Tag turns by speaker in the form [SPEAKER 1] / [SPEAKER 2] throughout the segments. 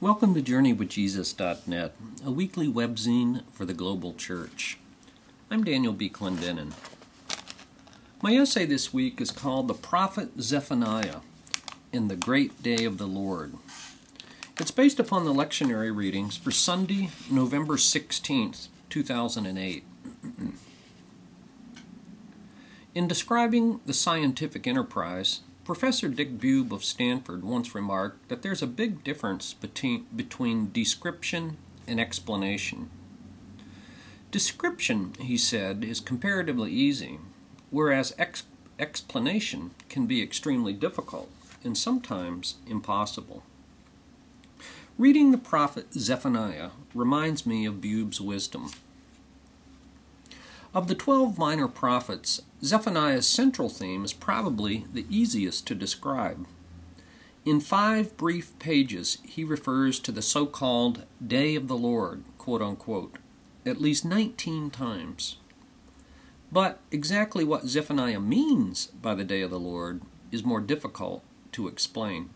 [SPEAKER 1] Welcome to JourneyWithJesus.net, a weekly webzine for the global church. I'm Daniel B. Clendenin. My essay this week is called The Prophet Zephaniah in the Great Day of the Lord. It's based upon the lectionary readings for Sunday, November 16th, 2008. In describing the scientific enterprise, Professor Dick Bube of Stanford once remarked that there's a big difference between, between description and explanation. Description, he said, is comparatively easy, whereas ex- explanation can be extremely difficult and sometimes impossible. Reading the prophet Zephaniah reminds me of Bube's wisdom. Of the twelve minor prophets, Zephaniah's central theme is probably the easiest to describe. In five brief pages, he refers to the so called Day of the Lord, quote unquote, at least 19 times. But exactly what Zephaniah means by the Day of the Lord is more difficult to explain.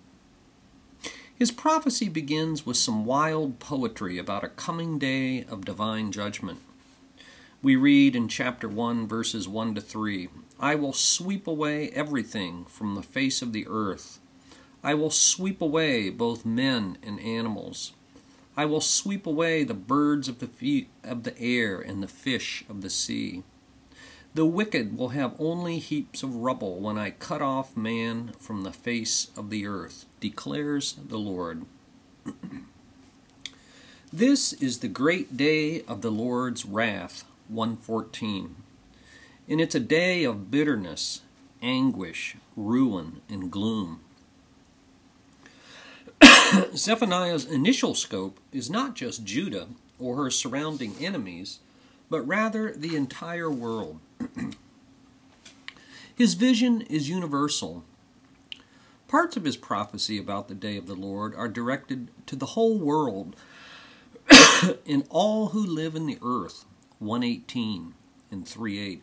[SPEAKER 1] His prophecy begins with some wild poetry about a coming day of divine judgment. We read in chapter 1, verses 1 to 3 I will sweep away everything from the face of the earth. I will sweep away both men and animals. I will sweep away the birds of the, fe- of the air and the fish of the sea. The wicked will have only heaps of rubble when I cut off man from the face of the earth, declares the Lord. this is the great day of the Lord's wrath 114. And it's a day of bitterness, anguish, ruin, and gloom. Zephaniah's initial scope is not just Judah or her surrounding enemies, but rather the entire world. his vision is universal. Parts of his prophecy about the day of the Lord are directed to the whole world and all who live in the earth 118 and 38.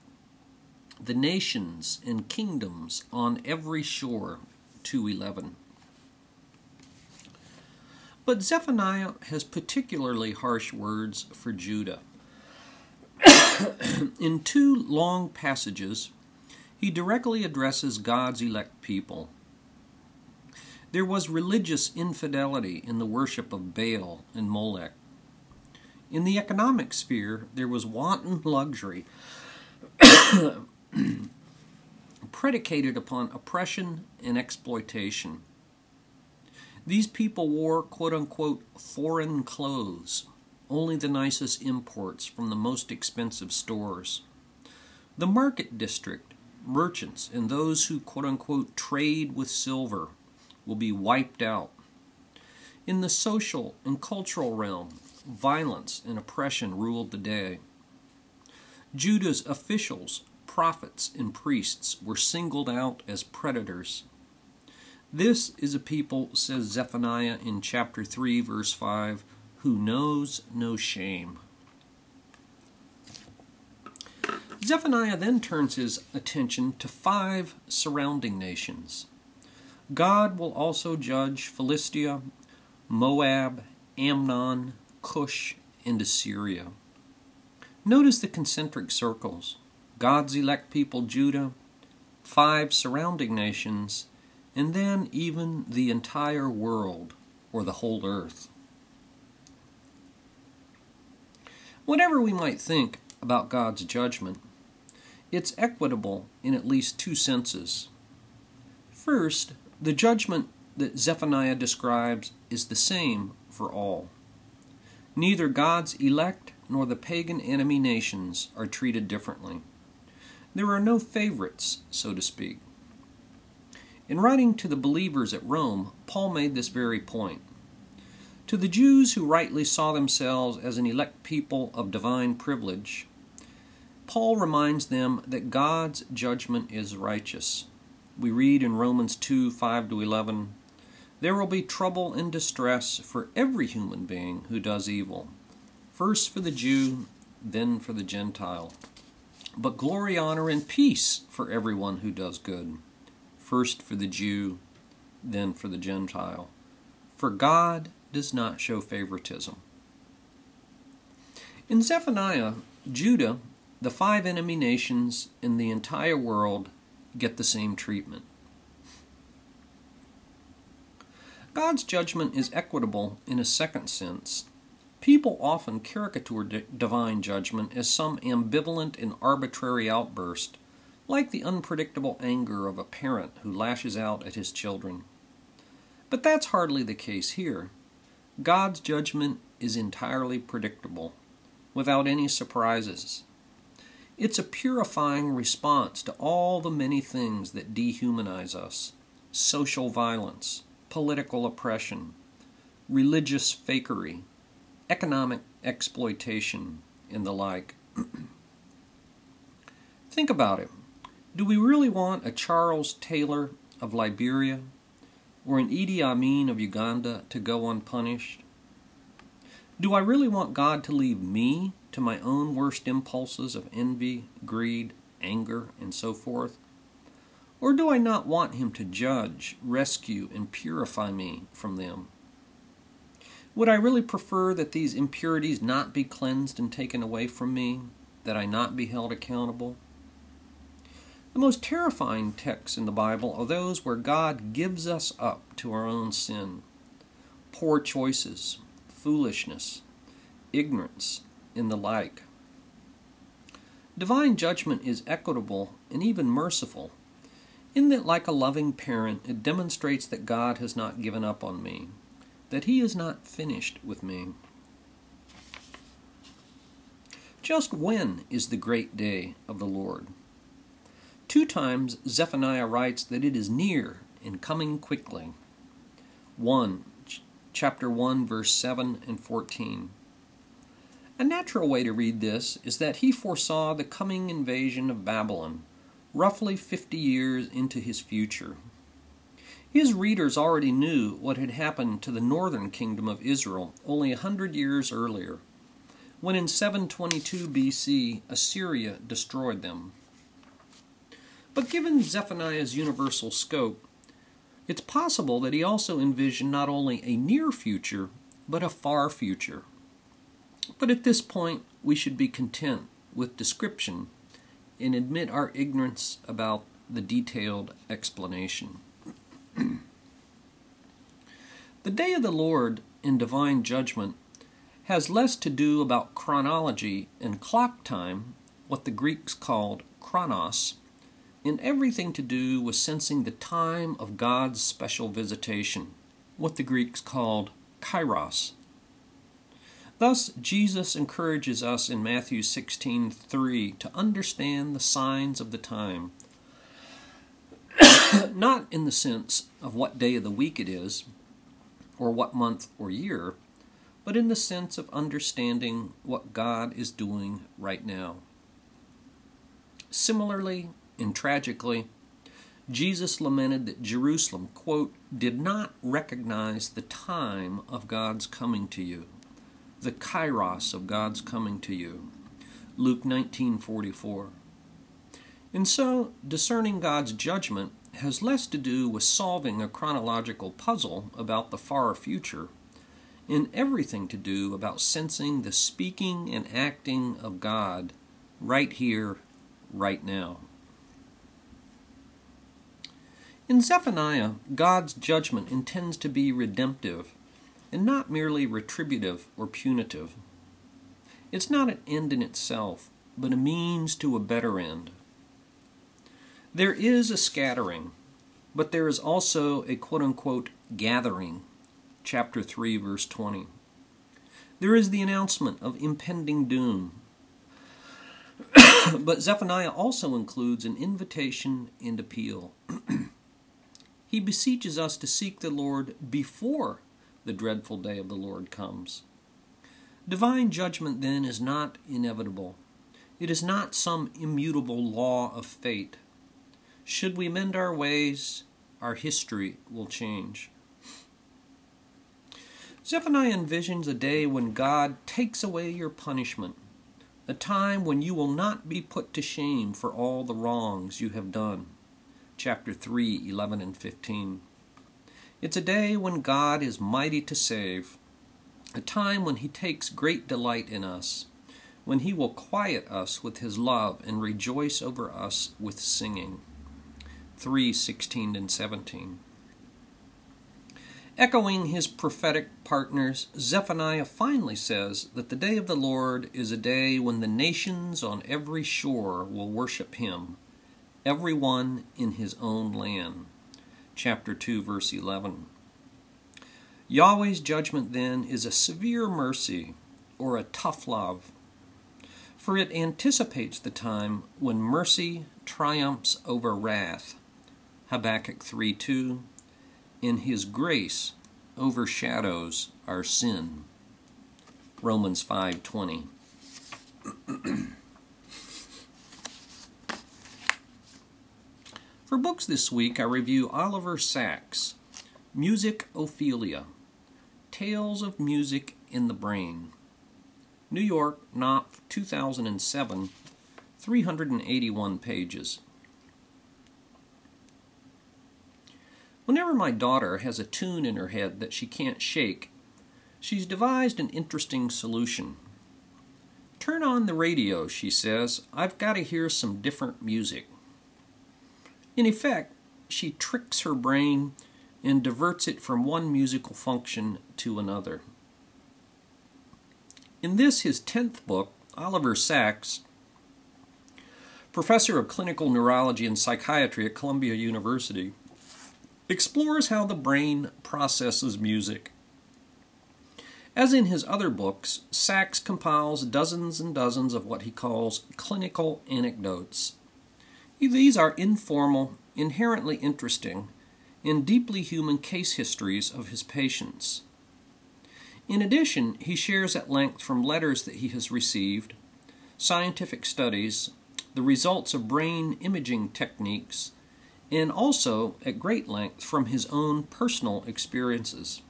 [SPEAKER 1] The nations and kingdoms on every shore 211. But Zephaniah has particularly harsh words for Judah. In two long passages, he directly addresses God's elect people. There was religious infidelity in the worship of Baal and Molech. In the economic sphere, there was wanton luxury predicated upon oppression and exploitation. These people wore quote unquote foreign clothes, only the nicest imports from the most expensive stores. The market district, merchants, and those who quote unquote trade with silver will be wiped out. In the social and cultural realm, violence and oppression ruled the day. Judah's officials, prophets, and priests were singled out as predators. This is a people, says Zephaniah in chapter 3, verse 5, who knows no shame. Zephaniah then turns his attention to five surrounding nations. God will also judge Philistia, Moab, Ammon, Cush, and Assyria. Notice the concentric circles God's elect people, Judah, five surrounding nations, and then even the entire world or the whole earth. Whatever we might think about God's judgment, it's equitable in at least two senses. First, the judgment that Zephaniah describes is the same for all. Neither God's elect nor the pagan enemy nations are treated differently. There are no favorites, so to speak. In writing to the believers at Rome, Paul made this very point. To the Jews who rightly saw themselves as an elect people of divine privilege, Paul reminds them that God's judgment is righteous. We read in Romans 2 5 to 11 there will be trouble and distress for every human being who does evil, first for the Jew, then for the Gentile. But glory, honor, and peace for everyone who does good, first for the Jew, then for the Gentile. For God does not show favoritism. In Zephaniah, Judah, the five enemy nations, in the entire world get the same treatment. God's judgment is equitable in a second sense. People often caricature divine judgment as some ambivalent and arbitrary outburst, like the unpredictable anger of a parent who lashes out at his children. But that's hardly the case here. God's judgment is entirely predictable, without any surprises. It's a purifying response to all the many things that dehumanize us social violence, political oppression, religious fakery, economic exploitation, and the like. Think about it. Do we really want a Charles Taylor of Liberia or an Idi Amin of Uganda to go unpunished? Do I really want God to leave me to my own worst impulses of envy, greed, anger, and so forth? Or do I not want Him to judge, rescue, and purify me from them? Would I really prefer that these impurities not be cleansed and taken away from me, that I not be held accountable? The most terrifying texts in the Bible are those where God gives us up to our own sin, poor choices, foolishness, ignorance, and the like. Divine judgment is equitable and even merciful in that, like a loving parent, it demonstrates that God has not given up on me, that He is not finished with me. Just when is the great day of the Lord? Two times Zephaniah writes that it is near and coming quickly. 1. Chapter 1, verse 7 and 14. A natural way to read this is that he foresaw the coming invasion of Babylon roughly 50 years into his future. His readers already knew what had happened to the northern kingdom of Israel only a hundred years earlier, when in 722 BC Assyria destroyed them. But given Zephaniah's universal scope, it's possible that he also envisioned not only a near future, but a far future. But at this point, we should be content with description and admit our ignorance about the detailed explanation. the day of the Lord in divine judgment has less to do about chronology and clock time, what the Greeks called chronos, and everything to do with sensing the time of God's special visitation, what the Greeks called kairos. Thus, Jesus encourages us in Matthew 16:3 to understand the signs of the time. Not in the sense of what day of the week it is, or what month or year, but in the sense of understanding what God is doing right now. Similarly and tragically, Jesus lamented that Jerusalem, quote, did not recognize the time of God's coming to you the kairos of God's coming to you. Luke 19:44. And so, discerning God's judgment has less to do with solving a chronological puzzle about the far future and everything to do about sensing the speaking and acting of God right here, right now. In Zephaniah, God's judgment intends to be redemptive and not merely retributive or punitive. It's not an end in itself, but a means to a better end. There is a scattering, but there is also a quote unquote gathering. Chapter 3, verse 20. There is the announcement of impending doom. but Zephaniah also includes an invitation and appeal. he beseeches us to seek the Lord before the dreadful day of the Lord comes. Divine judgment, then, is not inevitable. It is not some immutable law of fate. Should we mend our ways, our history will change. Zephaniah envisions a day when God takes away your punishment, a time when you will not be put to shame for all the wrongs you have done. Chapter 3, 11 and 15. It's a day when God is mighty to save, a time when He takes great delight in us, when He will quiet us with His love and rejoice over us with singing. 3 16 and 17. Echoing his prophetic partners, Zephaniah finally says that the day of the Lord is a day when the nations on every shore will worship him, every one in his own land. Chapter 2, verse 11. Yahweh's judgment then is a severe mercy or a tough love, for it anticipates the time when mercy triumphs over wrath. Habakkuk 3 2 in his grace overshadows our sin. Romans 5:20. For books this week, I review Oliver Sacks' Musicophilia Tales of Music in the Brain. New York, Knopf, 2007, 381 pages. Whenever my daughter has a tune in her head that she can't shake, she's devised an interesting solution. Turn on the radio, she says. I've got to hear some different music. In effect, she tricks her brain and diverts it from one musical function to another. In this, his tenth book, Oliver Sacks, professor of clinical neurology and psychiatry at Columbia University, explores how the brain processes music. As in his other books, Sacks compiles dozens and dozens of what he calls clinical anecdotes. These are informal, inherently interesting, and deeply human case histories of his patients. In addition, he shares at length from letters that he has received, scientific studies, the results of brain imaging techniques, and also at great length from his own personal experiences.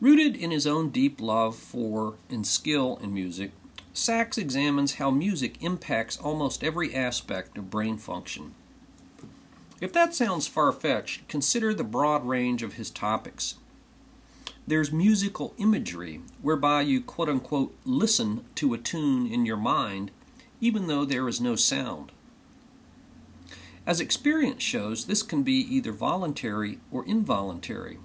[SPEAKER 1] Rooted in his own deep love for and skill in music, Sacks examines how music impacts almost every aspect of brain function. If that sounds far fetched, consider the broad range of his topics. There's musical imagery, whereby you quote unquote listen to a tune in your mind, even though there is no sound. As experience shows, this can be either voluntary or involuntary,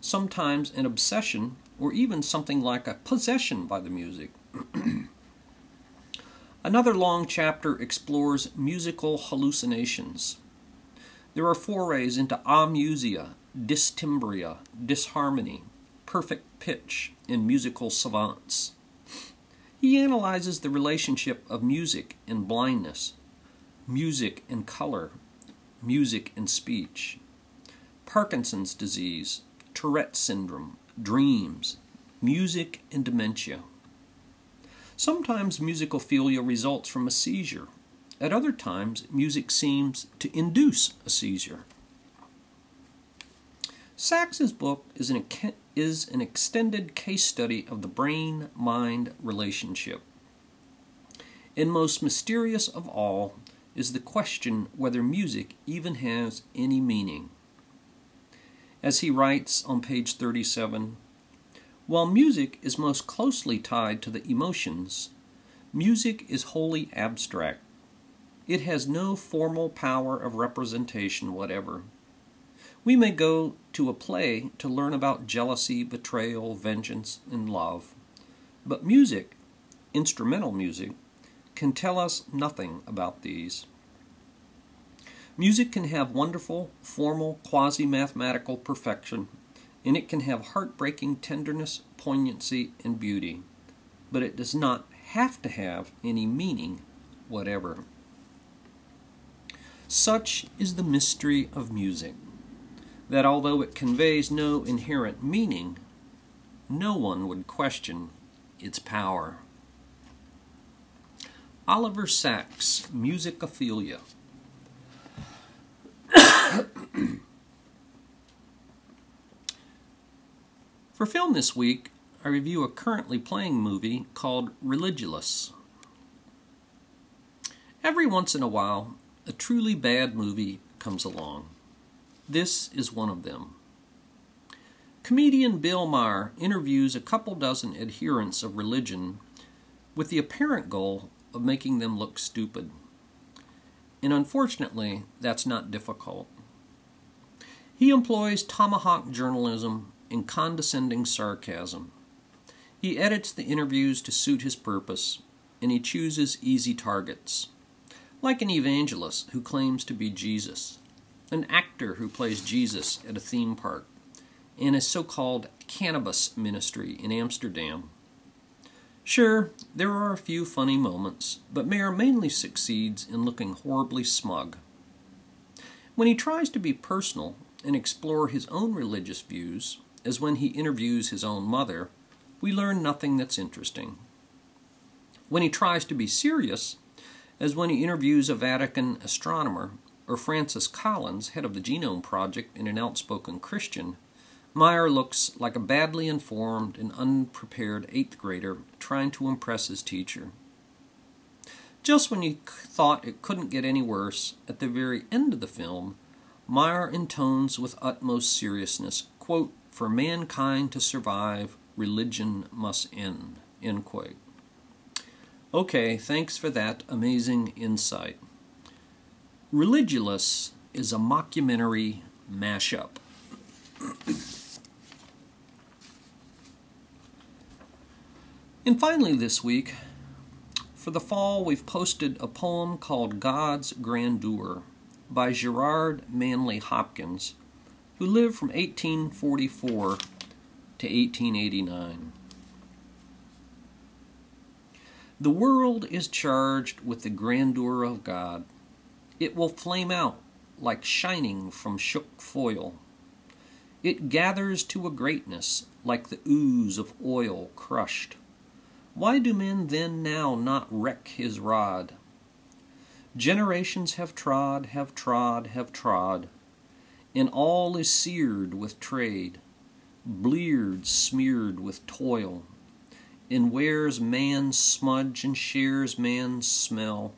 [SPEAKER 1] sometimes an obsession or even something like a possession by the music. Another long chapter explores musical hallucinations. There are forays into amusia, dystimbria, disharmony, perfect pitch, and musical savants. He analyzes the relationship of music and blindness, music and color, music and speech, Parkinson's disease, Tourette syndrome, dreams, music and dementia. Sometimes musicophilia results from a seizure. At other times, music seems to induce a seizure. Sacks's book is an, is an extended case study of the brain mind relationship. And most mysterious of all, is the question whether music even has any meaning. As he writes on page 37, while music is most closely tied to the emotions, music is wholly abstract. It has no formal power of representation whatever. We may go to a play to learn about jealousy, betrayal, vengeance, and love. But music, instrumental music, can tell us nothing about these. Music can have wonderful, formal, quasi mathematical perfection, and it can have heartbreaking tenderness, poignancy, and beauty, but it does not have to have any meaning whatever. Such is the mystery of music, that although it conveys no inherent meaning, no one would question its power. Oliver Sacks, Musicophilia. For film this week, I review a currently playing movie called Religulous. Every once in a while, a truly bad movie comes along. This is one of them. Comedian Bill Maher interviews a couple dozen adherents of religion with the apparent goal of making them look stupid. And unfortunately, that's not difficult. He employs tomahawk journalism and condescending sarcasm. He edits the interviews to suit his purpose, and he chooses easy targets, like an evangelist who claims to be Jesus, an actor who plays Jesus at a theme park, and a so called cannabis ministry in Amsterdam. Sure, there are a few funny moments, but Maher mainly succeeds in looking horribly smug. When he tries to be personal and explore his own religious views, as when he interviews his own mother, we learn nothing that's interesting. When he tries to be serious, as when he interviews a Vatican astronomer or Francis Collins, head of the Genome Project and an outspoken Christian, Maher looks like a badly informed and unprepared eighth grader trying to impress his teacher. Just when you thought it couldn't get any worse, at the very end of the film, Maher intones with utmost seriousness, quote, For mankind to survive, religion must end. End quote. Okay, thanks for that amazing insight. Religulous is a mockumentary mashup. and finally, this week, for the fall, we've posted a poem called God's Grandeur by Gerard Manley Hopkins, who lived from 1844 to 1889. The world is charged with the grandeur of God. It will flame out like shining from shook foil. It gathers to a greatness like the ooze of oil crushed. Why do men then now not reck his rod? Generations have trod, have trod, have trod, and all is seared with trade, bleared, smeared with toil, and wears man's smudge and shares man's smell.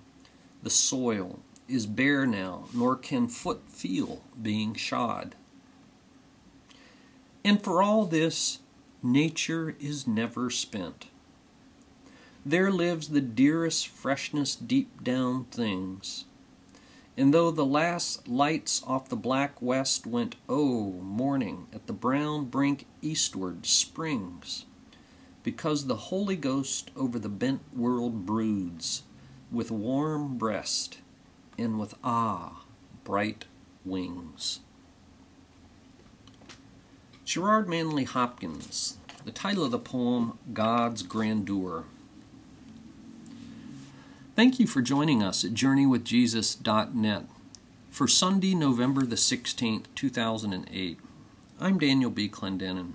[SPEAKER 1] The soil is bare now, nor can foot feel being shod. And for all this, nature is never spent. There lives the dearest freshness deep down things. And though the last lights off the black west went, oh, morning, at the brown brink eastward springs, because the Holy Ghost over the bent world broods, with warm breast and with ah, bright wings. Gerard Manley Hopkins, the title of the poem, God's Grandeur. Thank you for joining us at JourneyWithJesus.net for Sunday, November the 16th, 2008. I'm Daniel B. Clendenin.